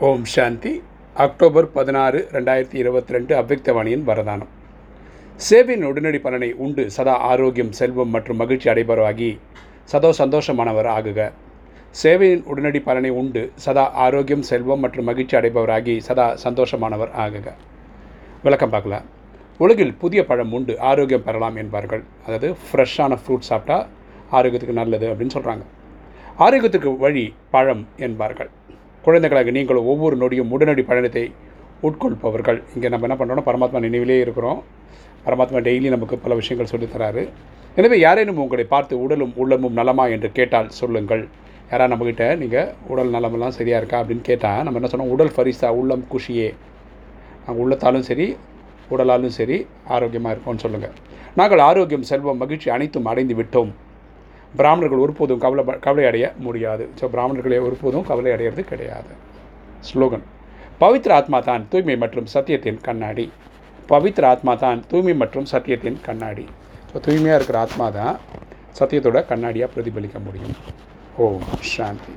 ஓம் சாந்தி. October பதினாறு ரெண்டாயிரத்தி இருபத்தி ரெண்டு அவ்வக்தவாணியின் வரதானம். சேவையின் உடனடி பலனை உண்டு சதா ஆரோக்கியம் செல்வம் மற்றும் மகிழ்ச்சி அடைபவராகி சதோ சந்தோஷமானவர் ஆகுக. சேவையின் உடனடி பலனை உண்டு சதா ஆரோக்கியம் செல்வம் மற்றும் மகிழ்ச்சி அடைபவராகி சதா சந்தோஷமானவர் ஆகுக. விளக்கம் பார்க்கலாம் உலகில் புதிய பழம் உண்டு ஆரோக்கியம் பெறலாம் என்பார்கள். அதாவது ஃப்ரெஷ்ஷான ஃப்ரூட் சாப்பிட்டா ஆரோக்கியத்துக்கு நல்லது அப்படின்னு சொல்கிறாங்க ஆரோக்கியத்துக்கு வழி பழம் என்பார்கள். குழந்தைகளாக நீங்களும் ஒவ்வொரு நொடியும் உடனடி பயணத்தை உட்கொள்பவர்கள். இங்கே நம்ம என்ன பண்ணுறோம்னா பரமாத்மா நினைவிலே இருக்கிறோம். பரமாத்மா டெய்லி நமக்கு பல விஷயங்கள் சொல்லித்தராரு. எனவே யாரேனும் உங்களை பார்த்து உடலும் உள்ளமும் நலமா என்று கேட்டால் சொல்லுங்கள். யாராக நம்மக்கிட்ட நீங்கள் உடல் நலமெல்லாம் சரியாக இருக்கா? அப்படின்னு கேட்டால் நம்ம என்ன சொன்னோம் உடல் ஃபரிசா உள்ளம் குஷியே. நாங்கள் உள்ளத்தாலும் சரி உடலாலும் சரி ஆரோக்கியமாக இருக்கோம்னு சொல்லுங்கள் நாங்கள் ஆரோக்கியம் செல்வம் மகிழ்ச்சி அனைத்தும் அடைந்து விட்டோம். பிராமணர்கள் ஒருபோதும் கவலை கவலை அடைய முடியாது. ஸோ பிராமணர்களே ஒருபோதும் கவலை அடையிறது கிடையாது. ஸ்லோகன் பவித்ர ஆத்மா தான் தூய்மை மற்றும் சத்தியத்தின் கண்ணாடி. பவித்ர ஆத்மா தான் தூய்மை மற்றும் சத்தியத்தின் கண்ணாடி. ஸோ தூய்மையாக இருக்கிற ஆத்மா தான் சத்தியத்தோட கண்ணாடியாக பிரதிபலிக்க முடியும். ஓம் சாந்தி.